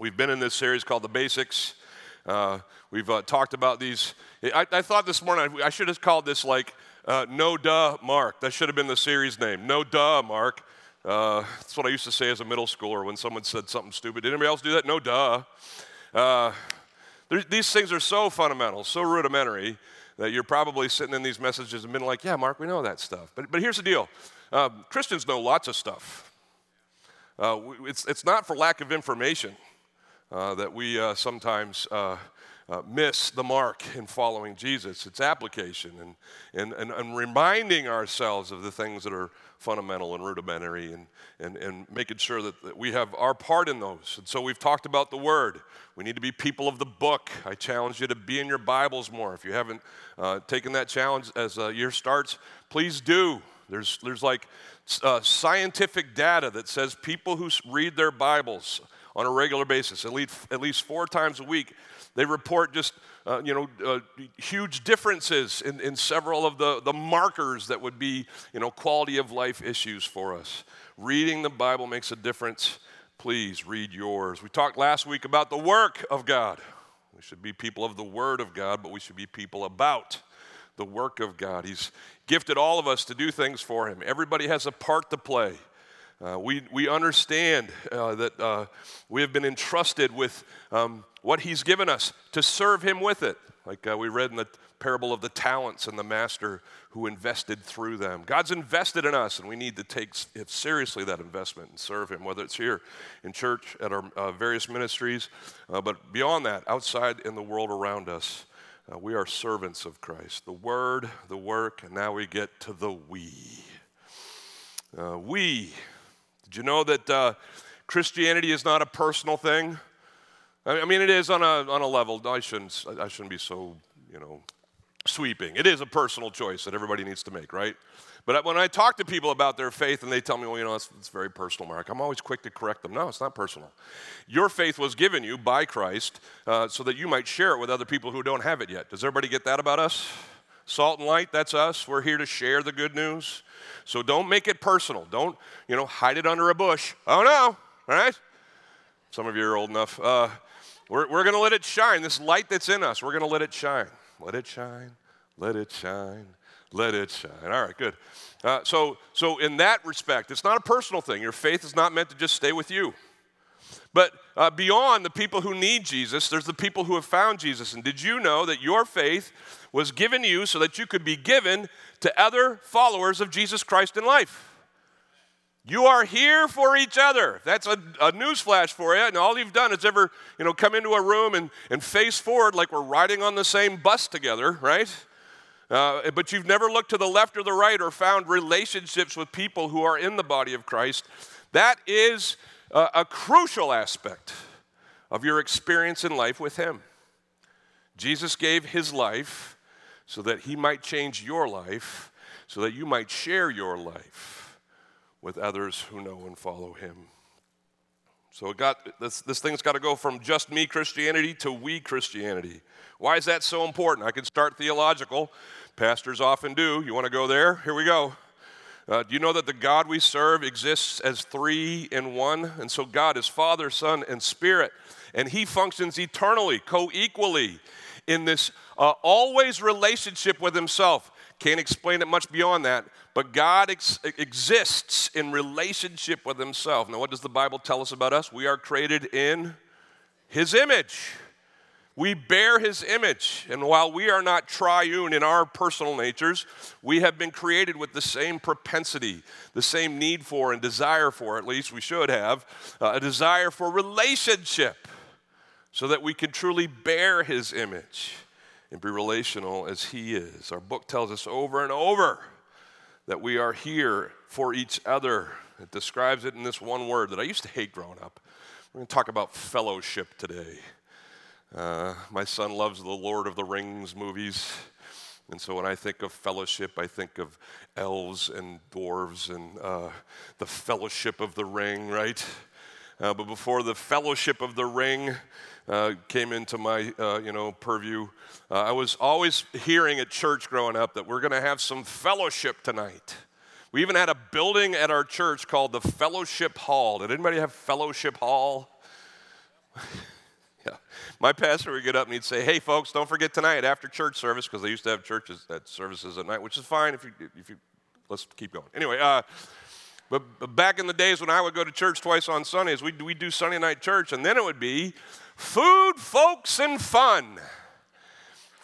We've been in this series called The Basics. Uh, we've uh, talked about these. I, I, thought this morning I should have called this like uh, No Duh Mark. That should have been the series name. No Duh Mark. Uh, that's what I used to say as a middle schooler when someone said something stupid. Did anybody else do that? No Duh. Uh, these things are so fundamental, so rudimentary, that you're probably sitting in these messages and been like, yeah, Mark, we know that stuff. But, but here's the deal um, Christians know lots of stuff. Uh, it's, it's not for lack of information uh, that we uh, sometimes uh, uh, miss the mark in following Jesus. It's application and, and, and, and, reminding ourselves of the things that are fundamental and rudimentary and, and, and making sure that, that we have our part in those. And so we've talked about the Word. We need to be people of the book. I challenge you to be in your Bibles more. If you haven't taken that challenge as a year starts, please do. There's, there's like uh, scientific data that says people who read their Bibles on a regular basis, at least, at least four times a week, they report just uh, you know, uh, huge differences in, in several of the, the markers that would be you know, quality of life issues for us. Reading the Bible makes a difference. Please read yours. We talked last week about the work of God. We should be people of the Word of God, but we should be people about the work of God. He's gifted all of us to do things for Him. Everybody has a part to play. Uh, we, we understand uh, that uh, we have been entrusted with um, what He's given us to serve Him with it. Like uh, we read in the parable of the talents and the master who invested through them. God's invested in us, and we need to take seriously that investment and serve Him, whether it's here in church, at our uh, various ministries, uh, but beyond that, outside in the world around us. We are servants of Christ. The word, the work, and now we get to the we. Uh, we. Did you know that uh, Christianity is not a personal thing? I mean, it is on a, on a level. I shouldn't, I shouldn't be so, you know, sweeping. It is a personal choice that everybody needs to make, right? But when I talk to people about their faith and they tell me, well, you know, it's, it's very personal, Mark, I'm always quick to correct them. No, it's not personal. Your faith was given you by Christ uh, so that you might share it with other people who don't have it yet. Does everybody get that about us? Salt and light, that's us. We're here to share the good news. So don't make it personal. Don't, you know, hide it under a bush. Oh no, all right? Some of you are old enough. Uh, we're we're going to let it shine. This light that's in us, we're going to let it shine. Let it shine, let it shine, let it shine. All right, good. Uh, so, so, in that respect, it's not a personal thing. Your faith is not meant to just stay with you. But uh, beyond the people who need Jesus, there's the people who have found Jesus. And did you know that your faith was given you so that you could be given to other followers of Jesus Christ in life? You are here for each other. That's a, a news flash for you. And all you've done is ever, you know, come into a room and, and face forward like we're riding on the same bus together, right? Uh, but you've never looked to the left or the right or found relationships with people who are in the body of Christ. That is a, a crucial aspect of your experience in life with Him. Jesus gave His life so that He might change your life, so that you might share your life with others who know and follow him. So it got this, this thing's got to go from just me Christianity to we Christianity. Why is that so important? I can start theological. Pastors often do. You want to go there? Here we go. Uh, do you know that the God we serve exists as three in one? And so God is Father, Son, and Spirit. And He functions eternally, co equally in this uh, always relationship with Himself. Can't explain it much beyond that, but God ex- exists in relationship with Himself. Now, what does the Bible tell us about us? We are created in His image. We bear His image. And while we are not triune in our personal natures, we have been created with the same propensity, the same need for and desire for, at least we should have, uh, a desire for relationship so that we can truly bear His image and be relational as He is. Our book tells us over and over that we are here for each other. It describes it in this one word that I used to hate growing up. We're going to talk about fellowship today. Uh, my son loves the Lord of the Rings movies. And so when I think of fellowship, I think of elves and dwarves and uh, the fellowship of the ring, right? Uh, but before the fellowship of the ring uh, came into my, uh, you know, purview, uh, I was always hearing at church growing up that we're going to have some fellowship tonight. We even had a building at our church called the Fellowship Hall. Did anybody have Fellowship Hall? yeah. My pastor would get up and he'd say, "Hey, folks, don't forget tonight after church service because they used to have churches at services at night, which is fine if you if you let's keep going. Anyway, uh, but, but back in the days when I would go to church twice on Sundays, we we do Sunday night church, and then it would be food, folks, and fun.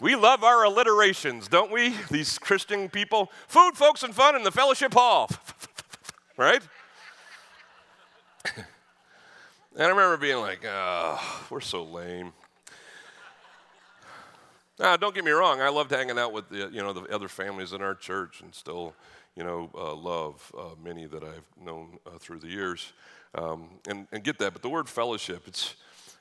We love our alliterations, don't we? These Christian people. Food, folks, and fun in the fellowship hall. right? And I remember being like, oh, we're so lame. Now, don't get me wrong. I loved hanging out with the, you know, the other families in our church and still, you know, uh, love uh, many that I've known uh, through the years um, and, and get that. But the word fellowship, it's,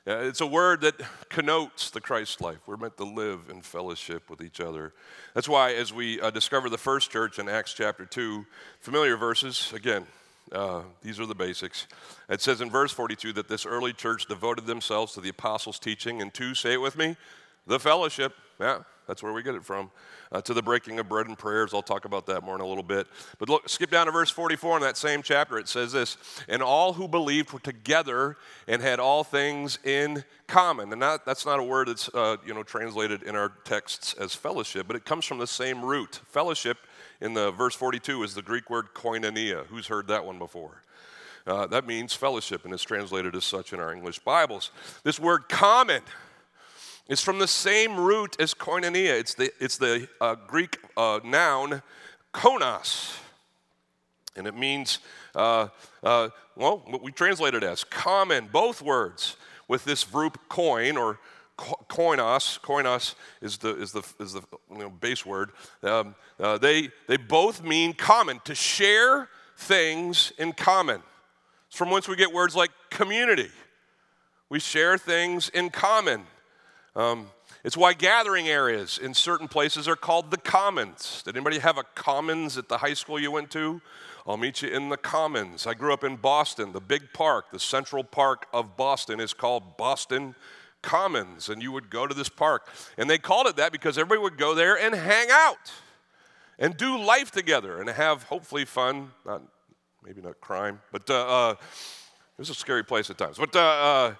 it's a word that connotes the Christ life. We're meant to live in fellowship with each other. That's why, as we uh, discover the first church in Acts chapter 2, familiar verses, again, uh, these are the basics. It says in verse 42 that this early church devoted themselves to the apostles' teaching, and to, say it with me, the fellowship. Yeah, that's where we get it from. Uh, to the breaking of bread and prayers. I'll talk about that more in a little bit. But look, skip down to verse 44 in that same chapter. It says this And all who believed were together and had all things in common. And that, that's not a word that's uh, you know, translated in our texts as fellowship, but it comes from the same root. Fellowship in the verse 42 is the Greek word koinonia. Who's heard that one before? Uh, that means fellowship and is translated as such in our English Bibles. This word common is from the same root as koinonia. It's the, it's the uh, Greek uh, noun koinos. And it means, uh, uh, well, what we translate it as common, both words, with this verb coin or koinos, koinos is the, is the, is the you know, base word. Um, uh, they, they both mean common, to share things in common. It's from whence we get words like community. We share things in common. Um, it's why gathering areas in certain places are called the commons. Did anybody have a commons at the high school you went to? I'll meet you in the commons. I grew up in Boston. The big park, the Central Park of Boston, is called Boston Commons. And you would go to this park. And they called it that because everybody would go there and hang out and do life together and have hopefully fun. Not, maybe not crime, but uh, uh, it was a scary place at times. But uh,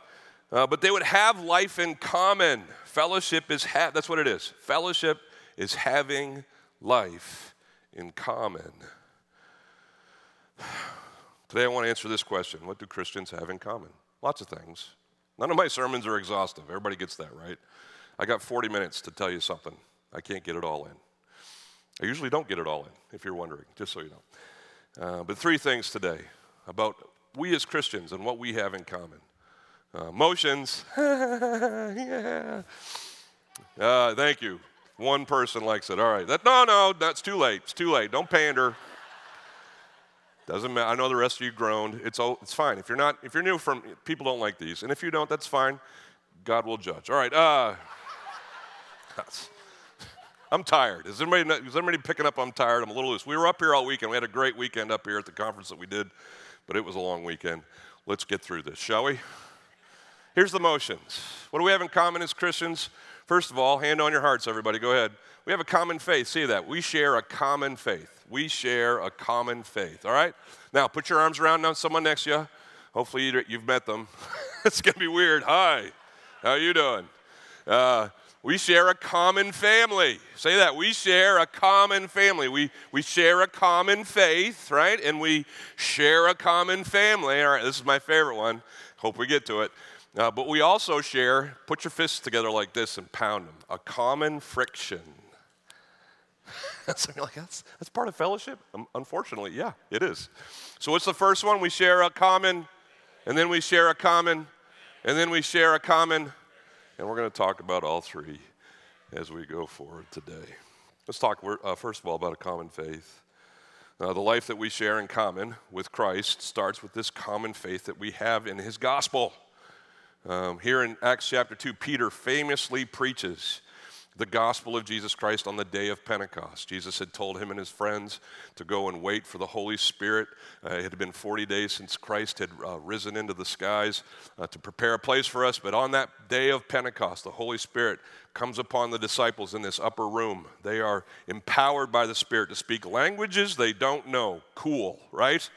uh but they would have life in common. Fellowship is, ha- that's what it is. Fellowship is having life in common. Today I want to answer this question What do Christians have in common? Lots of things. None of my sermons are exhaustive. Everybody gets that, right? I got 40 minutes to tell you something. I can't get it all in. I usually don't get it all in, if you're wondering, just so you know. Uh, but three things today about we as Christians and what we have in common. Uh, motions. yeah. Uh, thank you. One person likes it. All right. That, no, no, that's too late. It's too late. Don't pander. Doesn't matter. I know the rest of you groaned. It's, all, it's fine. If you're not, if you're new from, people don't like these. And if you don't, that's fine. God will judge. All right. Uh, I'm tired. Is anybody, is everybody picking up I'm tired? I'm a little loose. We were up here all weekend. We had a great weekend up here at the conference that we did, but it was a long weekend. Let's get through this, shall we? Here's the motions. What do we have in common as Christians? First of all, hand on your hearts, everybody. Go ahead. We have a common faith. See that? We share a common faith. We share a common faith. All right? Now, put your arms around someone next to you. Hopefully, you've met them. it's going to be weird. Hi. How you doing? Uh, we share a common family. Say that. We share a common family. We, we share a common faith, right? And we share a common family. All right, this is my favorite one. Hope we get to it. Uh, but we also share, put your fists together like this and pound them, a common friction. so you're like, that's, that's part of fellowship? Um, unfortunately, yeah, it is. So what's the first one? We share a common, and then we share a common, and then we share a common, and we're going to talk about all three as we go forward today. Let's talk uh, first of all about a common faith. Uh, the life that we share in common with Christ starts with this common faith that we have in His gospel. Um, here in Acts chapter 2, Peter famously preaches the gospel of Jesus Christ on the day of Pentecost. Jesus had told him and his friends to go and wait for the Holy Spirit. Uh, it had been 40 days since Christ had uh, risen into the skies uh, to prepare a place for us, but on that day of Pentecost, the Holy Spirit comes upon the disciples in this upper room. They are empowered by the Spirit to speak languages they don't know. Cool, right?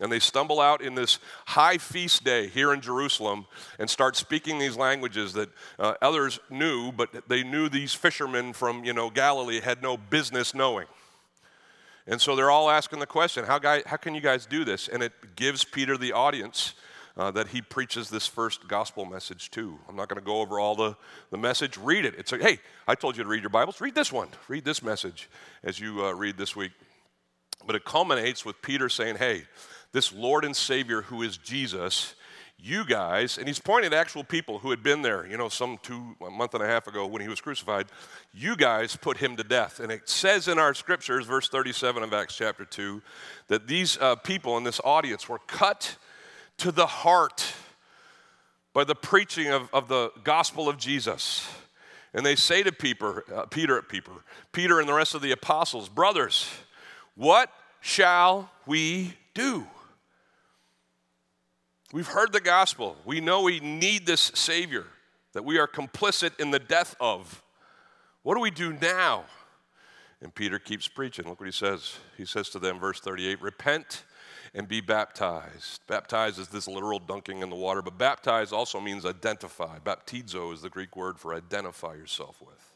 And they stumble out in this high feast day here in Jerusalem and start speaking these languages that uh, others knew, but they knew these fishermen from you know Galilee had no business knowing. And so they're all asking the question, how, guy, how can you guys do this? And it gives Peter the audience uh, that he preaches this first gospel message to. I'm not going to go over all the, the message. Read it. It's like, hey, I told you to read your Bibles. Read this one. Read this message as you uh, read this week. But it culminates with Peter saying, hey, this Lord and Savior who is Jesus, you guys, and he's pointing at actual people who had been there, you know, some two, a month and a half ago when he was crucified, you guys put him to death. And it says in our scriptures, verse 37 of Acts chapter 2, that these uh, people in this audience were cut to the heart by the preaching of, of the gospel of Jesus. And they say to Peter, uh, Peter, Peter, Peter and the rest of the apostles, brothers, what shall we do? We've heard the gospel. We know we need this Savior that we are complicit in the death of. What do we do now? And Peter keeps preaching. Look what he says. He says to them, verse 38 Repent and be baptized. Baptized is this literal dunking in the water, but baptize also means identify. Baptizo is the Greek word for identify yourself with.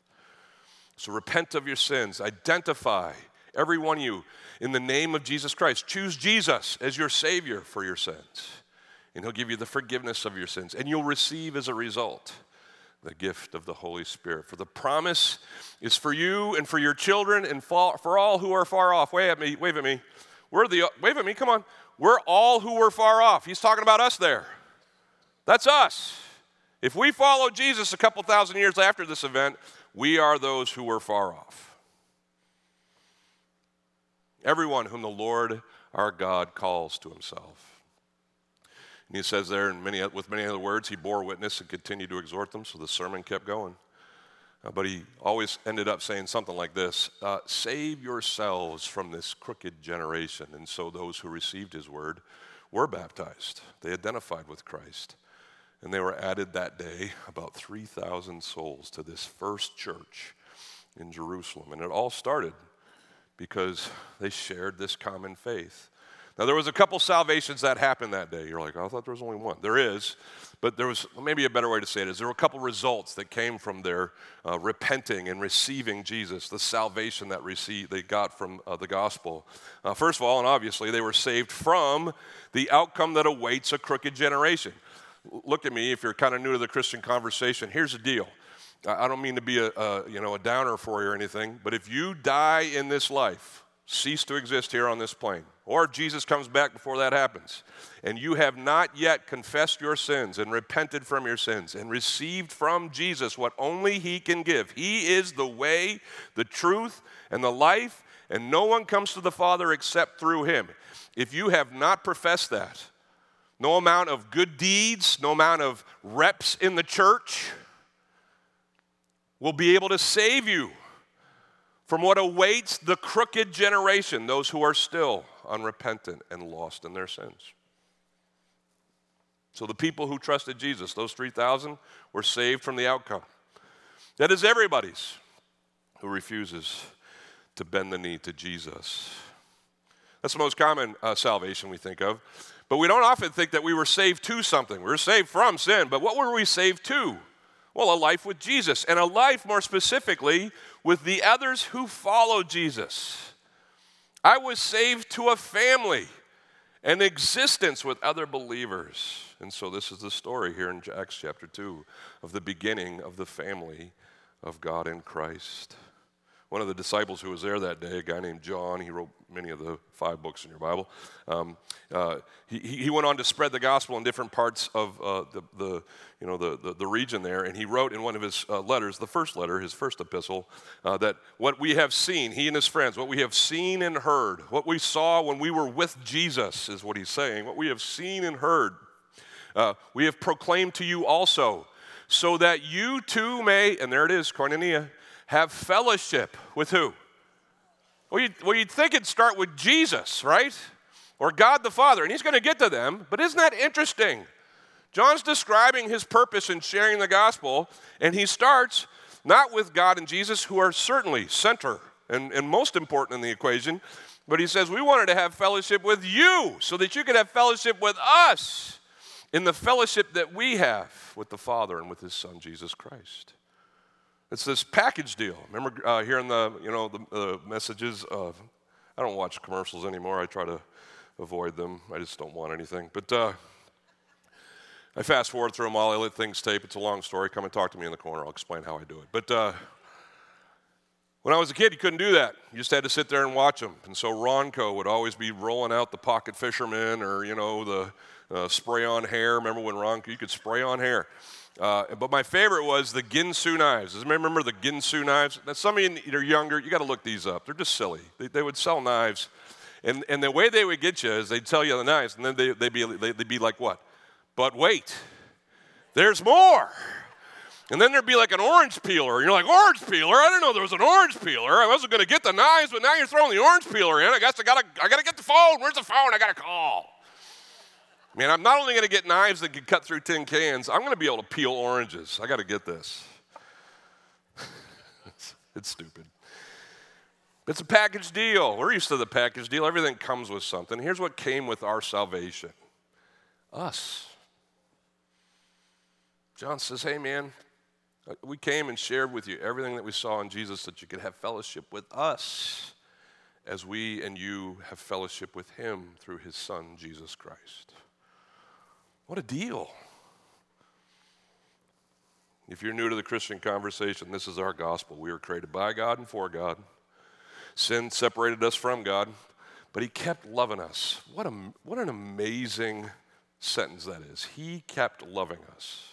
So repent of your sins, identify every one of you in the name of Jesus Christ. Choose Jesus as your Savior for your sins, and He'll give you the forgiveness of your sins, and you'll receive as a result the gift of the Holy Spirit. For the promise is for you and for your children and for all who are far off. Wave at me, wave at me. We're the, wave at me, come on. We're all who were far off. He's talking about us there. That's us. If we follow Jesus a couple thousand years after this event, we are those who were far off. Everyone whom the Lord our God calls to himself. And he says there, in many, with many other words, he bore witness and continued to exhort them, so the sermon kept going. Uh, but he always ended up saying something like this uh, Save yourselves from this crooked generation. And so those who received his word were baptized. They identified with Christ. And they were added that day about 3,000 souls to this first church in Jerusalem. And it all started because they shared this common faith. Now, there was a couple salvations that happened that day. You're like, oh, I thought there was only one. There is, but there was maybe a better way to say it is there were a couple results that came from their uh, repenting and receiving Jesus, the salvation that received, they got from uh, the gospel. Uh, first of all, and obviously, they were saved from the outcome that awaits a crooked generation. Look at me if you're kind of new to the Christian conversation. Here's the deal. I don't mean to be a, a you know a downer for you or anything, but if you die in this life, cease to exist here on this plane, or Jesus comes back before that happens, and you have not yet confessed your sins and repented from your sins and received from Jesus what only He can give. He is the way, the truth, and the life, and no one comes to the Father except through Him. If you have not professed that, no amount of good deeds, no amount of reps in the church will be able to save you from what awaits the crooked generation, those who are still unrepentant and lost in their sins. So the people who trusted Jesus, those 3,000, were saved from the outcome. That is everybody's who refuses to bend the knee to Jesus. That's the most common uh, salvation we think of. But we don't often think that we were saved to something. We were saved from sin, but what were we saved to? Well, a life with Jesus, and a life more specifically with the others who follow Jesus. I was saved to a family, an existence with other believers. And so, this is the story here in Acts chapter 2 of the beginning of the family of God in Christ. One of the disciples who was there that day, a guy named John, he wrote many of the five books in your Bible. Um, uh, he, he went on to spread the gospel in different parts of uh, the, the, you know, the, the, the, region there, and he wrote in one of his uh, letters, the first letter, his first epistle, uh, that what we have seen, he and his friends, what we have seen and heard, what we saw when we were with Jesus, is what he's saying, what we have seen and heard, uh, we have proclaimed to you also, so that you too may, and there it is, Koinonia, have fellowship with who? Well, you'd, well, you'd think it'd start with Jesus, right? Or God the Father, and he's going to get to them. But isn't that interesting? John's describing his purpose in sharing the gospel, and he starts not with God and Jesus, who are certainly center and, and most important in the equation, but he says, We wanted to have fellowship with you so that you could have fellowship with us in the fellowship that we have with the Father and with his Son, Jesus Christ. It's this package deal. Remember uh, hearing the, you know, the messages of, I don't watch commercials anymore. I try to avoid them. I just don't want anything. But uh, I fast forward through them all. I let things tape. It's a long story. Come and talk to me in the corner. I'll explain how I do it. But uh, when I was a kid, you couldn't do that. You just had to sit there and watch them. And so Ronco would always be rolling out the pocket fisherman or, you know, the uh, spray on hair. Remember when Ronco, you could spray on hair. Uh, but my favorite was the Ginsu knives. Does anybody remember the Ginsu knives? Now, some of you are younger, you got to look these up. They're just silly. They, they, would sell knives. And, and the way they would get you is they'd tell you the knives, and then they, they'd, be, they'd be like, what? But wait, there's more. And then there'd be like an orange peeler. And you're like, orange peeler? I didn't know there was an orange peeler. I wasn't going to get the knives, but now you're throwing the orange peeler in. I guess I got to I gotta get the phone. Where's the phone? I got to call. Man, I'm not only going to get knives that can cut through tin cans, I'm going to be able to peel oranges. I got to get this. it's, it's stupid. It's a package deal. We're used to the package deal. Everything comes with something. Here's what came with our salvation us. John says, Hey, man, uh, we came and shared with you everything that we saw in Jesus that you could have fellowship with us as we and you have fellowship with him through his son, Jesus Christ. What a deal. If you're new to the Christian conversation, this is our gospel. We were created by God and for God. Sin separated us from God, but He kept loving us. What, a, what an amazing sentence that is. He kept loving us.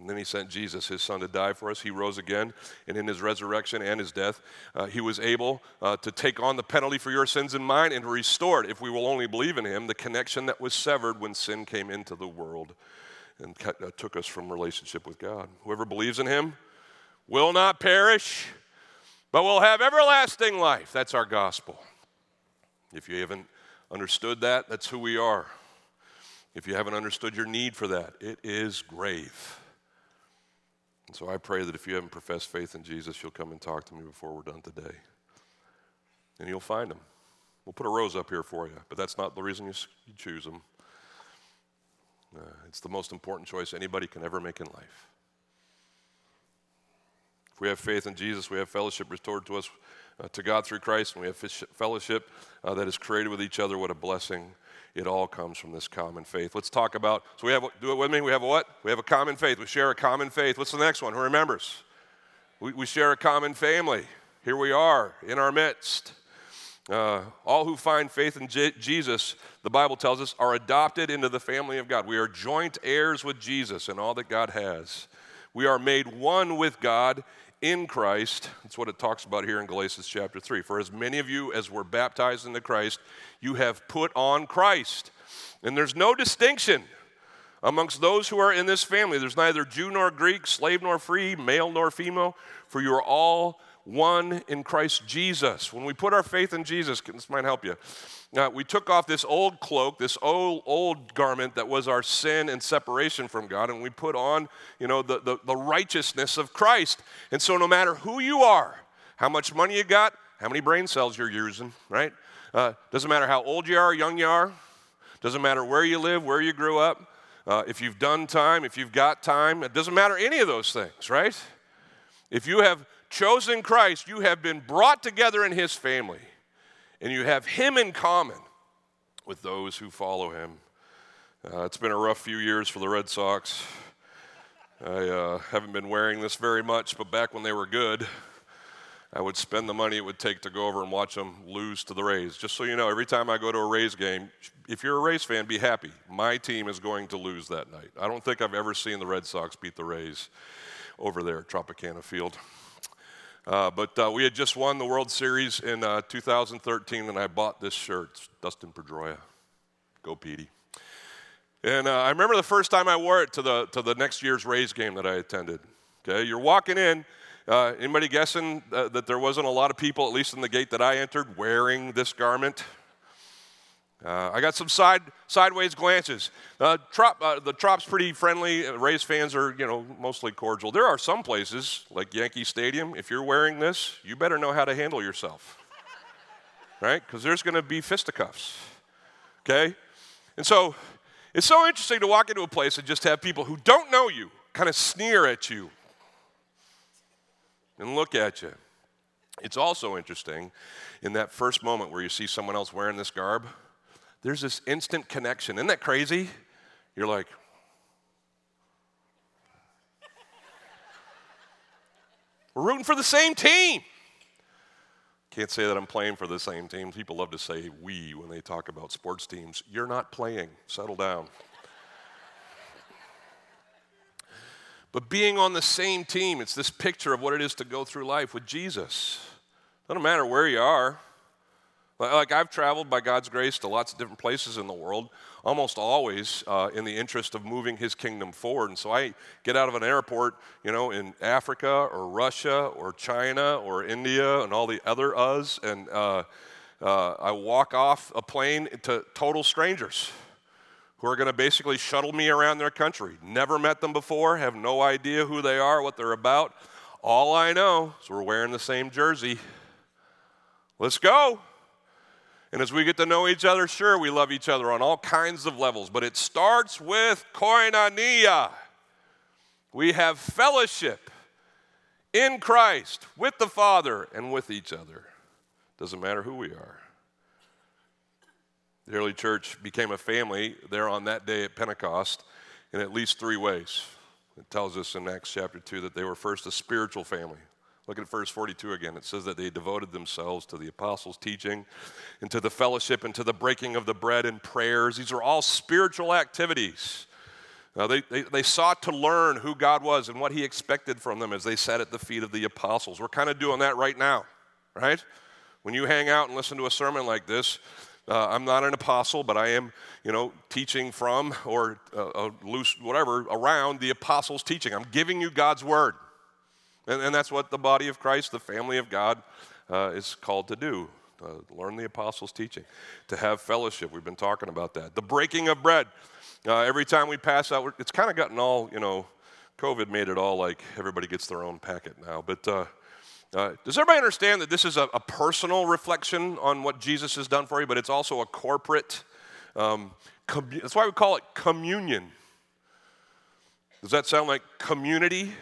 And then he sent Jesus, his son, to die for us. He rose again, and in his resurrection and his death, uh, he was able uh, to take on the penalty for your sins and mine and to restore, if we will only believe in him, the connection that was severed when sin came into the world and uh, took us from relationship with God. Whoever believes in him will not perish, but will have everlasting life. That's our gospel. If you haven't understood that, that's who we are. If you haven't understood your need for that, it is grave. And so I pray that if you haven't professed faith in Jesus, you'll come and talk to me before we're done today. And you'll find them. We'll put a rose up here for you, but that's not the reason you, you choose them. Uh, it's the most important choice anybody can ever make in life. If we have faith in Jesus, we have fellowship restored to us, uh, to God through Christ, and we have fellowship uh, that is created with each other. What a blessing it all comes from this common faith. Let's talk about, so we have, do it with me, we have what? We have a common faith. We share a common faith. What's the next one? Who remembers? We, we share a common family. Here we are in our midst. Uh, all who find faith in Jesus, the Bible tells us, are adopted into the family of God. We are joint heirs with Jesus and all that God has. We are made one with God in Christ. That's what it talks about here in Galatians chapter 3. For as many of you as were baptized into Christ, you have put on Christ. And there's no distinction amongst those who are in this family. There's neither Jew nor Greek, slave nor free, male nor female, for you are all one in Christ Jesus. When we put our faith in Jesus, this might help you. Uh, we took off this old cloak, this old, old garment that was our sin and separation from God, and we put on, you know, the, the, the righteousness of Christ. And so no matter who you are, how much money you got, how many brain cells you're using, right? Uh, doesn't matter how old you are, young you are. Doesn't matter where you live, where you grew up. Uh, if you've done time, if you've got time, it doesn't matter any of those things, right? If you have chosen Christ, you have been brought together in his family, and you have him in common with those who follow him. Uh, it's been a rough few years for the Red Sox. I uh, haven't been wearing this very much, but back when they were good, I would spend the money it would take to go over and watch them lose to the Rays. Just so you know, every time I go to a Rays game, if you're a Rays fan, be happy. My team is going to lose that night. I don't think I've ever seen the Red Sox beat the Rays over there at Tropicana Field. Uh, but uh, we had just won the World Series in uh, 2013, and I bought this shirt. Dustin Pedroia. Go, Petey. And uh, I remember the first time I wore it to the, to the next year's Rays game that I attended. Okay, you're walking in. Uh, anybody guessing that there wasn't a lot of people, at least in the gate that I entered, wearing this garment? Uh, I got some side sideways glances. Uh, Trop, uh, the Trop's pretty friendly. Rays fans are, you know, mostly cordial. There are some places like Yankee Stadium. If you're wearing this, you better know how to handle yourself, right? Because there's going to be fisticuffs. Okay, and so it's so interesting to walk into a place and just have people who don't know you kind of sneer at you and look at you. It's also interesting in that first moment where you see someone else wearing this garb, there's this instant connection. Isn't that crazy? You're like, we're rooting for the same team. Can't say that I'm playing for the same team. People love to say we when they talk about sports teams. You're not playing. Settle down. But being on the same team, it's this picture of what it is to go through life with Jesus. Doesn't matter where you are. Like I've traveled by God's grace to lots of different places in the world, almost always uh, in the interest of moving His kingdom forward. And so I get out of an airport, you know, in Africa or Russia or China or India and all the other us, and uh, uh, I walk off a plane to total strangers who are going to basically shuttle me around their country. Never met them before, have no idea who they are, what they're about. All I know is we're wearing the same jersey. Let's go. And as we get to know each other, sure, we love each other on all kinds of levels, but it starts with koinonia. We have fellowship in Christ with the Father and with each other. Doesn't matter who we are. The early church became a family there on that day at Pentecost in at least three ways. It tells us in Acts chapter 2 that they were first a spiritual family. Look at verse 42 again. It says that they devoted themselves to the apostles' teaching and to the fellowship and to the breaking of the bread and prayers. These are all spiritual activities. Now, they, they, they sought to learn who God was and what He expected from them as they sat at the feet of the apostles. We're kind of doing that right now, right? When you hang out and listen to a sermon like this, uh, I'm not an apostle, but I am, you know, teaching from or uh, loose, whatever, around the apostles' teaching. I'm giving you God's word. And, and that's what the body of Christ, the family of God, uh, is called to do. learn the apostles' teaching, to have fellowship. We've been talking about that. The breaking of bread. Uh, every time we pass out, it's kind of gotten all, you know, COVID made it all like everybody gets their own packet now. But uh, uh, does everybody understand that this is a, a, personal reflection on what Jesus has done for you, but it's also a corporate? Um, that's why we call it communion. Does that sound like community?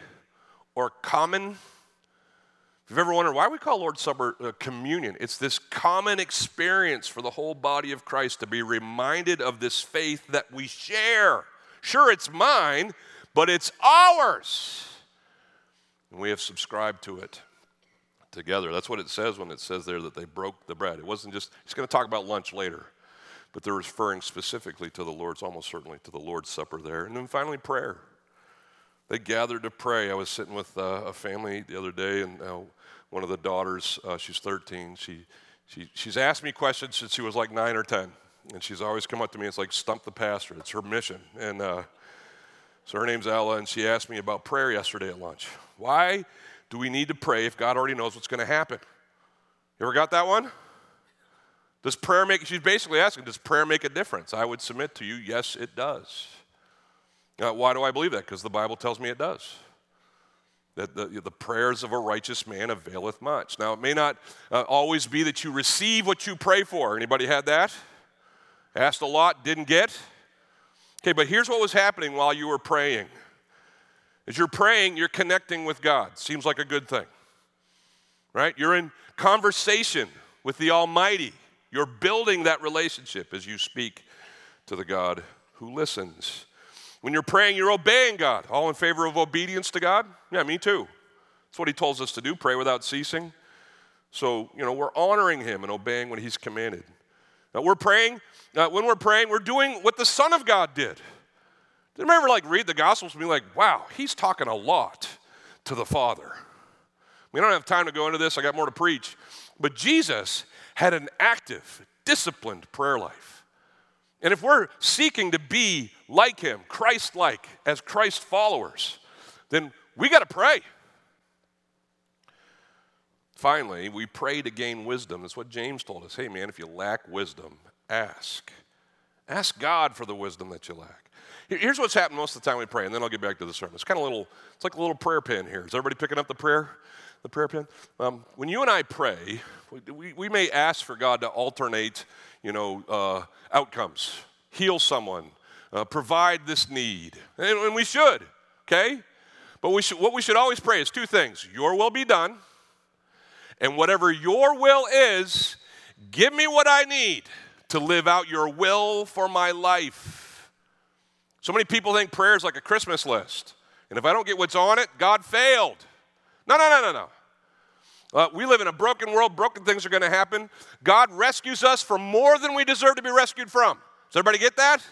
Or common. If you've ever wondered why we call Lord's Supper uh, communion, it's this common experience for the whole body of Christ to be reminded of this faith that we share. Sure, it's mine, but it's ours. And we have subscribed to it together. That's what it says when it says there that they broke the bread. It wasn't just, he's going to talk about lunch later, but they're referring specifically to the Lord's, almost certainly to the Lord's Supper there. And then finally, prayer they gathered to pray. I was sitting with uh, a family the other day, and uh, one of the daughters, uh, she's 13, she, she, she's asked me questions since she was like nine or 10. And she's always come up to me, it's like stump the pastor. It's her mission. And uh, so her name's Ella, and she asked me about prayer yesterday at lunch. Why do we need to pray if God already knows what's going to happen? You ever got that one? Does prayer make, she's basically asking, does prayer make a difference? I would submit to you, yes, it does. Uh, why do I believe that? Because the Bible tells me it does. That the, the prayers of a righteous man availeth much. Now, it may not uh, always be that you receive what you pray for. Anybody had that? Asked a lot, didn't get? Okay, but here's what was happening while you were praying. As you're praying, you're connecting with God. Seems like a good thing, right? You're in conversation with the Almighty. You're building that relationship as you speak to the God who listens. When you're praying, you're obeying God. All in favor of obedience to God? Yeah, me too. That's what He tells us to do pray without ceasing. So, you know, we're honoring Him and obeying what He's commanded. Now, we're praying, uh, when we're praying, we're doing what the Son of God did. Did you remember, like, read the Gospels and be like, wow, He's talking a lot to the Father? We don't have time to go into this, I got more to preach. But Jesus had an active, disciplined prayer life. And if we're seeking to be like him, Christ like, as Christ followers, then we got to pray. Finally, we pray to gain wisdom. That's what James told us. Hey, man, if you lack wisdom, ask. Ask God for the wisdom that you lack. Here's what's happened most of the time we pray, and then I'll get back to the sermon. It's kind of little, it's like a little prayer pen here. Is everybody picking up the prayer? The prayer pen? Um, when you and I pray, we, we may ask for God to alternate, you know, uh, outcomes, heal someone, uh, provide this need, and, and we should, okay? But we should, what we should always pray is two things Your will be done, and whatever your will is, give me what I need to live out your will for my life. So many people think prayer is like a Christmas list. And if I don't get what's on it, God failed. No, no, no, no, no. Uh, we live in a broken world. Broken things are going to happen. God rescues us from more than we deserve to be rescued from. Does everybody get that?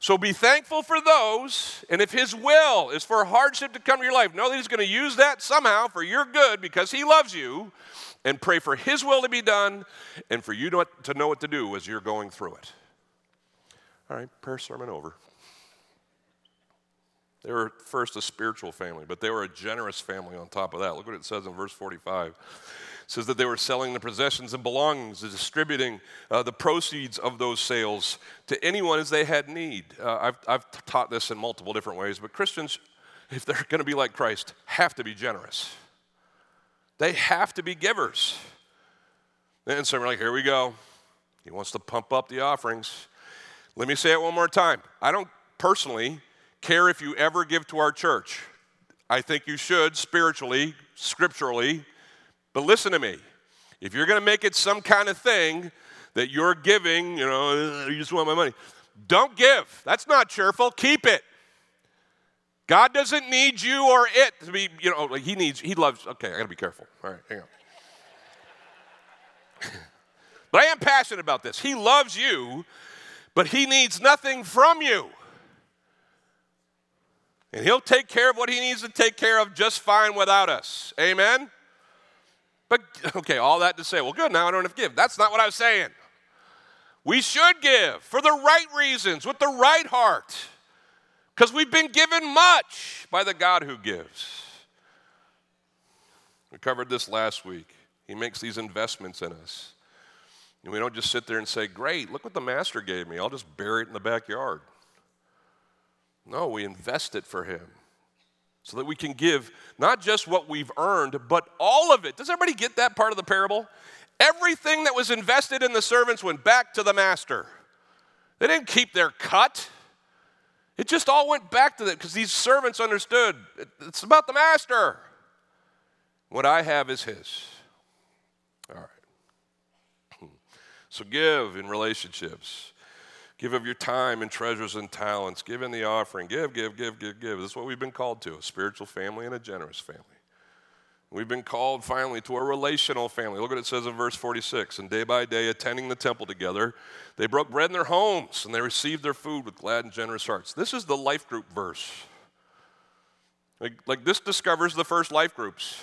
So be thankful for those, and if His will is for hardship to come to your life, know that He's going to use that somehow for your good because He loves you, and pray for His will to be done and for you to, to know what to do as you're going through it. All right, prayer sermon over. They were first a spiritual family, but they were a generous family on top of that. Look what it says in verse 45 says that they were selling the possessions and belongings, distributing uh, the proceeds of those sales to anyone as they had need. Uh, I've, I've taught this in multiple different ways, but Christians, if they're going to be like Christ, have to be generous. They have to be givers. And so we're like, here we go. He wants to pump up the offerings. Let me say it one more time. I don't personally care if you ever give to our church. I think you should spiritually, scripturally, but listen to me. If you're going to make it some kind of thing that you're giving, you know, uh, you just want my money, don't give. That's not cheerful. Keep it. God doesn't need you or it to be, you know, like he needs, he loves, okay, I gotta be careful. All right, hang on. but I am passionate about this. He loves you, but he needs nothing from you. And he'll take care of what he needs to take care of just fine without us. Amen? But, okay, all that to say, well, good, now I don't have to give. That's not what I was saying. We should give for the right reasons, with the right heart, because we've been given much by the God who gives. We covered this last week. He makes these investments in us. And we don't just sit there and say, Great, look what the master gave me. I'll just bury it in the backyard. No, we invest it for him so that we can give not just what we've earned, but all of it. Does everybody get that part of the parable? Everything that was invested in the servants went back to the master. They didn't keep their cut. It just all went back to them because these servants understood it's about the master. What I have is his. All right. So give in relationships. Give of your time and treasures and talents. Give in the offering. Give, give, give, give, give. This is what we've been called to a spiritual family and a generous family. We've been called finally to a relational family. Look what it says in verse 46. And day by day, attending the temple together, they broke bread in their homes and they received their food with glad and generous hearts. This is the life group verse. Like, like this discovers the first life groups.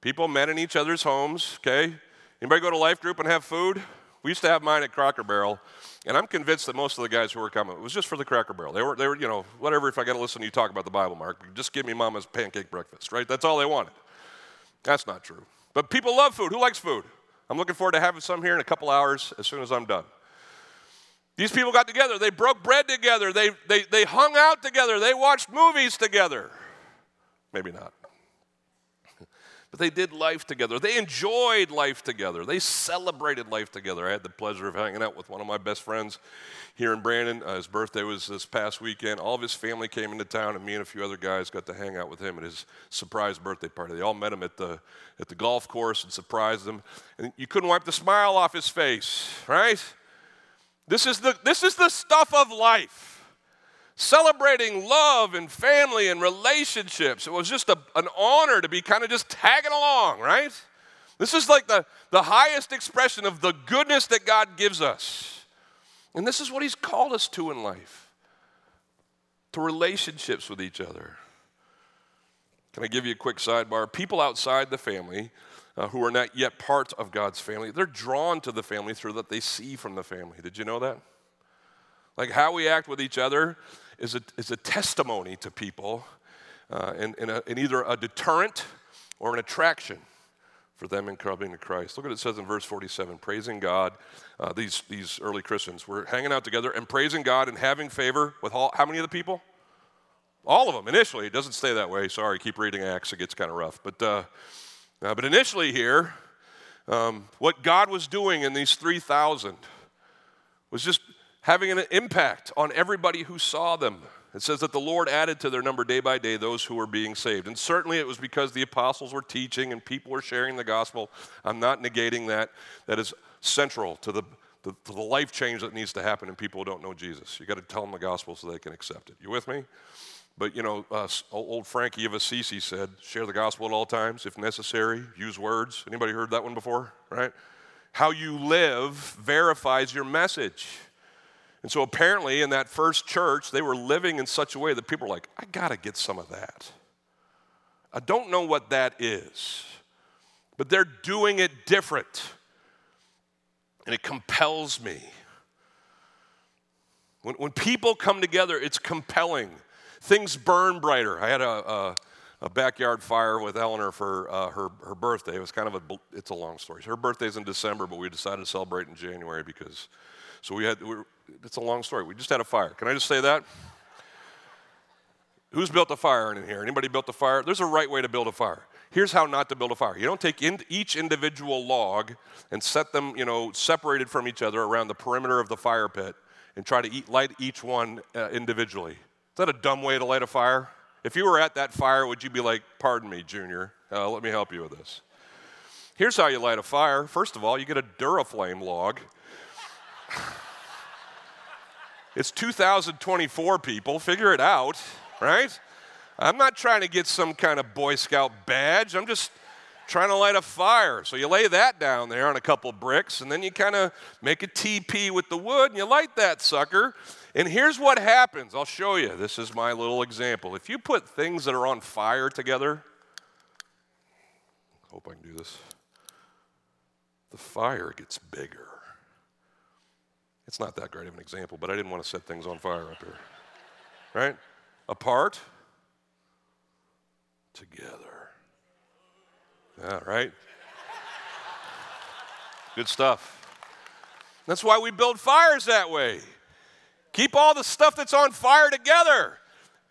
People met in each other's homes, okay? Anybody go to life group and have food? We used to have mine at Cracker Barrel, and I'm convinced that most of the guys who were coming, it was just for the Cracker Barrel. They were, they were you know, whatever, if I got to listen to you talk about the Bible, Mark, just give me mama's pancake breakfast, right? That's all they wanted. That's not true. But people love food. Who likes food? I'm looking forward to having some here in a couple hours as soon as I'm done. These people got together. They broke bread together. They, they, they hung out together. They watched movies together. Maybe not. They did life together. They enjoyed life together. They celebrated life together. I had the pleasure of hanging out with one of my best friends here in Brandon. Uh, his birthday was this past weekend. All of his family came into town, and me and a few other guys got to hang out with him at his surprise birthday party. They all met him at the, at the golf course and surprised him. And you couldn't wipe the smile off his face, right? This is the, this is the stuff of life celebrating love and family and relationships. It was just a, an honor to be kind of just tagging along, right? This is like the, the highest expression of the goodness that God gives us. And this is what He's called us to in life to relationships with each other. Can I give you a quick sidebar? People outside the family uh, who are not yet part of God's family, they're drawn to the family through what they see from the family. Did you know that? Like how we act with each other is a, is a testimony to people uh, and, a, either a deterrent or an attraction for them in coming to Christ. Look what it says in verse 47 praising God. Uh, these, these early Christians were hanging out together and praising God and having favor with all, how many of the people? All of them initially. It doesn't stay that way. Sorry, keep reading Acts, it gets kind of rough. But, uh, uh, but initially here, um, what God was doing in these 3,000 was just having an impact on everybody who saw them. It says that the Lord added to their number day by day those who were being saved. And certainly it was because the apostles were teaching and people were sharing the gospel. I'm not negating that. That is central to the, to the life change that needs to happen in people who don't know Jesus. You got to tell them the gospel so they can accept it. You with me? But you know, uh, old Frankie of Assisi said, "Share the gospel at all times, if necessary. Use words." Anybody heard that one before? Right? How you live verifies your message. And so apparently, in that first church, they were living in such a way that people were like, I got to get some of that. I don't know what that is, but they're doing it different. And it compels me. When, when people come together, it's compelling. Things burn brighter. I had a, a, a backyard fire with Eleanor for uh, her, her birthday. It was kind of a, it's a long story. Her birthday's in December, but we decided to celebrate in January because, so we had, we were, it's a long story. We just had a fire. Can I just say that? Who's built a fire in here? Anybody built a fire? There's a right way to build a fire. Here's how not to build a fire. You don't take in each individual log and set them, you know, separated from each other around the perimeter of the fire pit and try to eat, light each one uh, individually. Is that a dumb way to light a fire? If you were at that fire, would you be like, "Pardon me, Junior, uh, let me help you with this"? Here's how you light a fire. First of all, you get a Duraflame log. It's 2024, people. Figure it out, right? I'm not trying to get some kind of Boy Scout badge. I'm just trying to light a fire. So you lay that down there on a couple bricks, and then you kind of make a TP with the wood, and you light that sucker. And here's what happens. I'll show you. This is my little example. If you put things that are on fire together, hope I can do this, the fire gets bigger. It's not that great of an example, but I didn't want to set things on fire up here. Right? Apart, together. Yeah, right? Good stuff. That's why we build fires that way. Keep all the stuff that's on fire together.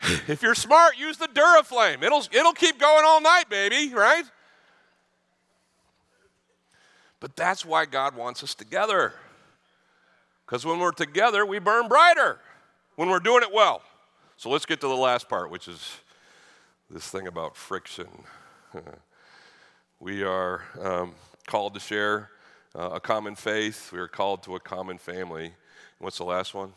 If you're smart, use the Duraflame. It'll, it'll keep going all night, baby, right? But that's why God wants us together. Because when we're together, we burn brighter when we're doing it well. So let's get to the last part, which is this thing about friction. we are um, called to share uh, a common faith, we are called to a common family. what's the last one?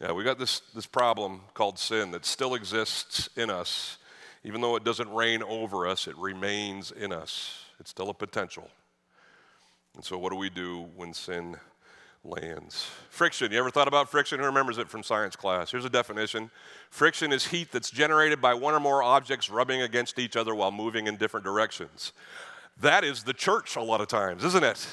Yeah, we got this, this problem called sin that still exists in us. Even though it doesn't reign over us, it remains in us. It's still a potential. And so, what do we do when sin lands. Friction. You ever thought about friction? Who remembers it from science class? Here's a definition friction is heat that's generated by one or more objects rubbing against each other while moving in different directions. That is the church a lot of times, isn't it?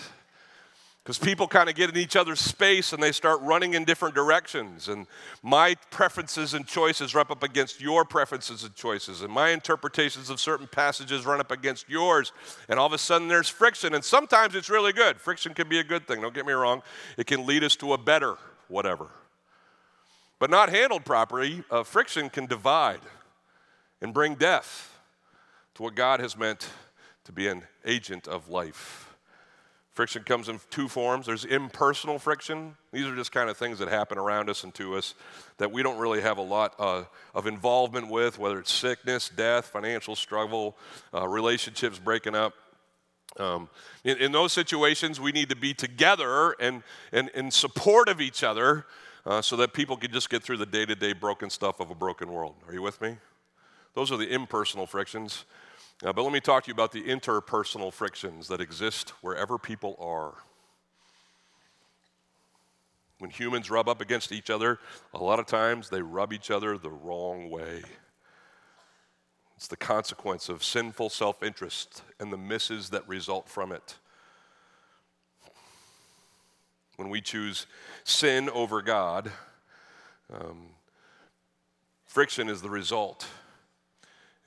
Because people kind of get in each other's space and they start running in different directions. And my preferences and choices run up against your preferences and choices. And my interpretations of certain passages run up against yours. And all of a sudden there's friction. And sometimes it's really good. Friction can be a good thing, don't get me wrong. It can lead us to a better whatever. But not handled properly, uh, friction can divide and bring death to what God has meant to be an agent of life. Friction comes in two forms. There's impersonal friction. These are just kind of things that happen around us and to us that we don't really have a lot uh, of involvement with, whether it's sickness, death, financial struggle, uh, relationships breaking up. Um, in, in, those situations, we need to be together and, and in support of each other uh, so that people can just get through the day to day broken stuff of a broken world. Are you with me? Those are the impersonal frictions. But let me talk to you about the interpersonal frictions that exist wherever people are. When humans rub up against each other, a lot of times they rub each other the wrong way. It's the consequence of sinful self interest and the misses that result from it. When we choose sin over God, um, friction is the result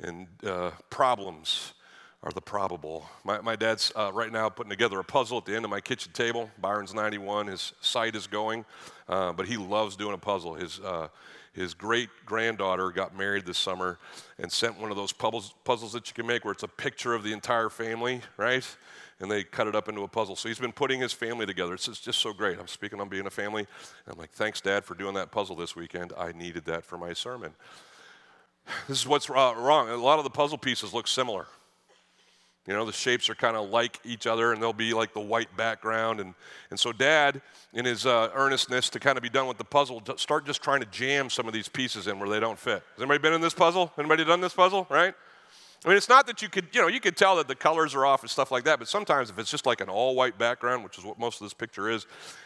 and uh, problems are the probable. My, my dad's uh, right now putting together a puzzle at the end of my kitchen table. Byron's 91, his sight is going, uh, but he loves doing a puzzle. His, uh, his great granddaughter got married this summer and sent one of those puzzles, puzzles that you can make where it's a picture of the entire family, right? And they cut it up into a puzzle. So he's been putting his family together. It's just, just so great. I'm speaking on being a family. And I'm like, thanks, Dad, for doing that puzzle this weekend. I needed that for my sermon. This is what's wrong. A lot of the puzzle pieces look similar. You know, the shapes are kind of like each other, and they'll be like the white background. And, and so, Dad, in his uh, earnestness to kind of be done with the puzzle, start just trying to jam some of these pieces in where they don't fit. Has anybody been in this puzzle? Anybody done this puzzle? Right? I mean, it's not that you could, you know, you could tell that the colors are off and stuff like that, but sometimes if it's just like an all white background, which is what most of this picture is,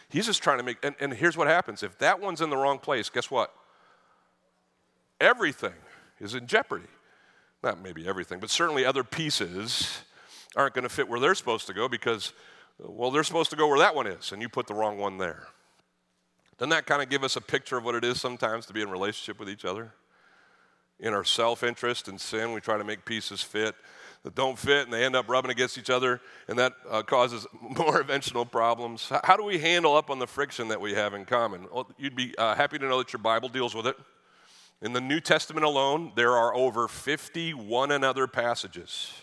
he's just trying to make, and, and here's what happens. If that one's in the wrong place, guess what? Everything is in jeopardy. Not maybe everything, but certainly other pieces aren't going to fit where they're supposed to go because, well, they're supposed to go where that one is, and you put the wrong one there. Doesn't that kind of give us a picture of what it is sometimes to be in relationship with each other? In our self interest and sin, we try to make pieces fit that don't fit and they end up rubbing against each other, and that uh, causes more eventual problems. How do we handle up on the friction that we have in common? Well, you'd be uh, happy to know that your Bible deals with it. In the New Testament alone, there are over 50 one another passages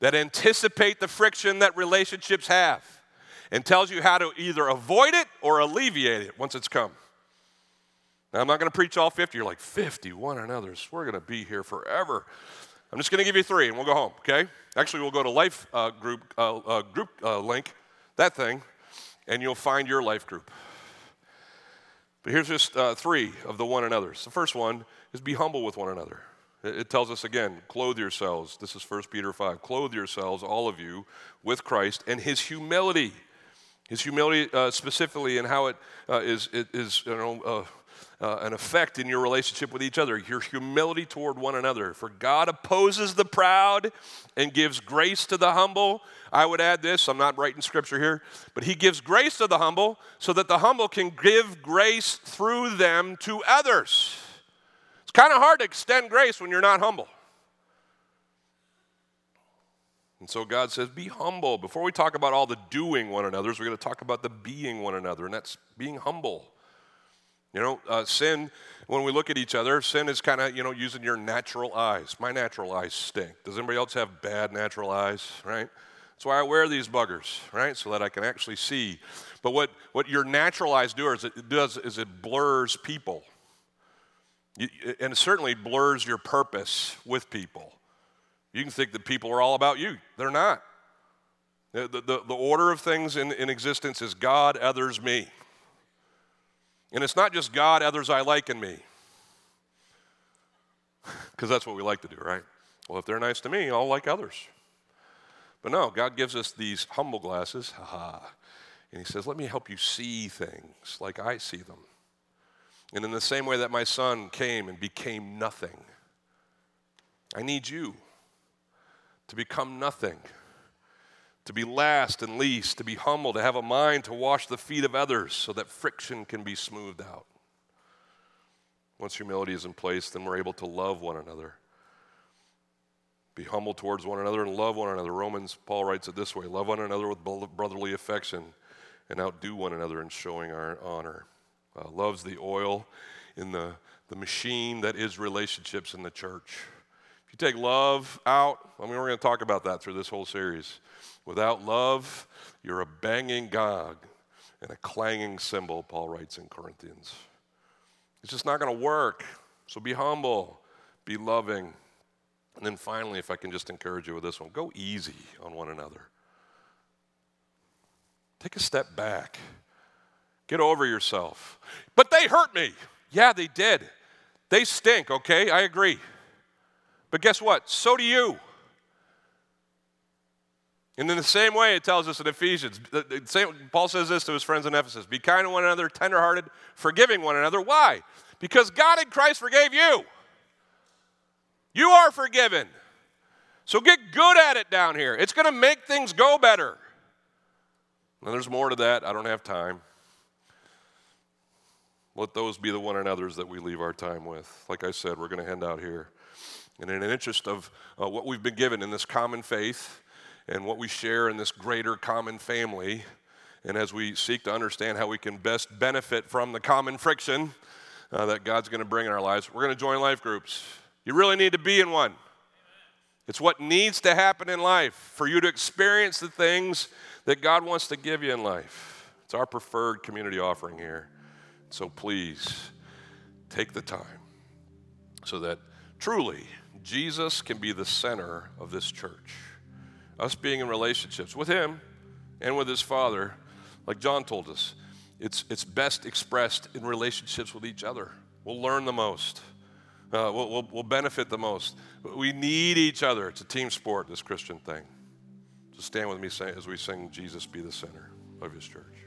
that anticipate the friction that relationships have and tells you how to either avoid it or alleviate it once it's come. Now, I'm not going to preach all 50. You're like, 50, one another's. We're going to be here forever. I'm just going to give you three and we'll go home, okay? Actually, we'll go to life uh, group, uh, uh, group uh, link, that thing, and you'll find your life group. But here's just uh, three of the one another's. The first one is be humble with one another. It tells us again, clothe yourselves. This is 1 Peter 5. Clothe yourselves, all of you, with Christ and his humility. His humility, uh, specifically, and how it uh, is, it is you know, uh, an effect in your relationship with each other, your humility toward one another. For God opposes the proud and gives grace to the humble. I would add this, I'm not writing scripture here, but He gives grace to the humble so that the humble can give grace through them to others It's kind of hard to extend grace when you're not humble. And so God says, be humble. Before we talk about all the doing one another's, we're going to talk about the being one another, and that's being humble. You know, uh, sin, when we look at each other, sin is kind of, you know, using your natural eyes. My natural eyes stink. Does anybody else have bad natural eyes, right? That's why I wear these buggers, right? So that I can actually see. But what, what your natural eyes do is it does is it blurs people. You, and it certainly blurs your purpose with people. You can think that people are all about you. They're not. The, the, the order of things in, in existence is God, others, me. And it's not just God, others I like, and me. Because that's what we like to do, right? Well, if they're nice to me, I'll like others. But no, God gives us these humble glasses, haha. And He says, Let me help you see things like I see them. And in the same way that my son came and became nothing, I need you to become nothing, to be last and least, to be humble, to have a mind to wash the feet of others so that friction can be smoothed out. Once humility is in place, then we're able to love one another. Be humble towards one another and love one another. Romans, Paul writes it this way love one another with brotherly affection and outdo one another in showing our honor uh, loves the oil in the, the machine that is relationships in the church. If you take love out, I mean, we're going to talk about that through this whole series. Without love, you're a banging gong and a clanging cymbal, Paul writes in Corinthians. It's just not going to work. So be humble, be loving. And then finally, if I can just encourage you with this one, go easy on one another. Take a step back. Get over yourself. But they hurt me. Yeah, they did. They stink, okay? I agree. But guess what? So do you. And in the same way, it tells us in Ephesians, Paul says this to his friends in Ephesus be kind to one another, tenderhearted, forgiving one another. Why? Because God in Christ forgave you. You are forgiven. So get good at it down here. It's going to make things go better. And there's more to that. I don't have time. Let those be the one another's that we leave our time with. Like I said, we're going to hand out here And in an interest of uh, what we've been given in this common faith and what we share in this greater common family, and as we seek to understand how we can best benefit from the common friction uh, that God's going to bring in our lives, we're going to join life groups. You really need to be in one. It's what needs to happen in life for you to experience the things that God wants to give you in life. It's our preferred community offering here. So please take the time so that truly Jesus can be the center of this church. Us being in relationships with Him and with His Father, like John told us, it's, it's best expressed in relationships with each other. We'll learn the most. Uh, we'll, we'll, we'll benefit the most. We need each other. It's a team sport, this Christian thing. So stand with me as we sing Jesus be the center of his church.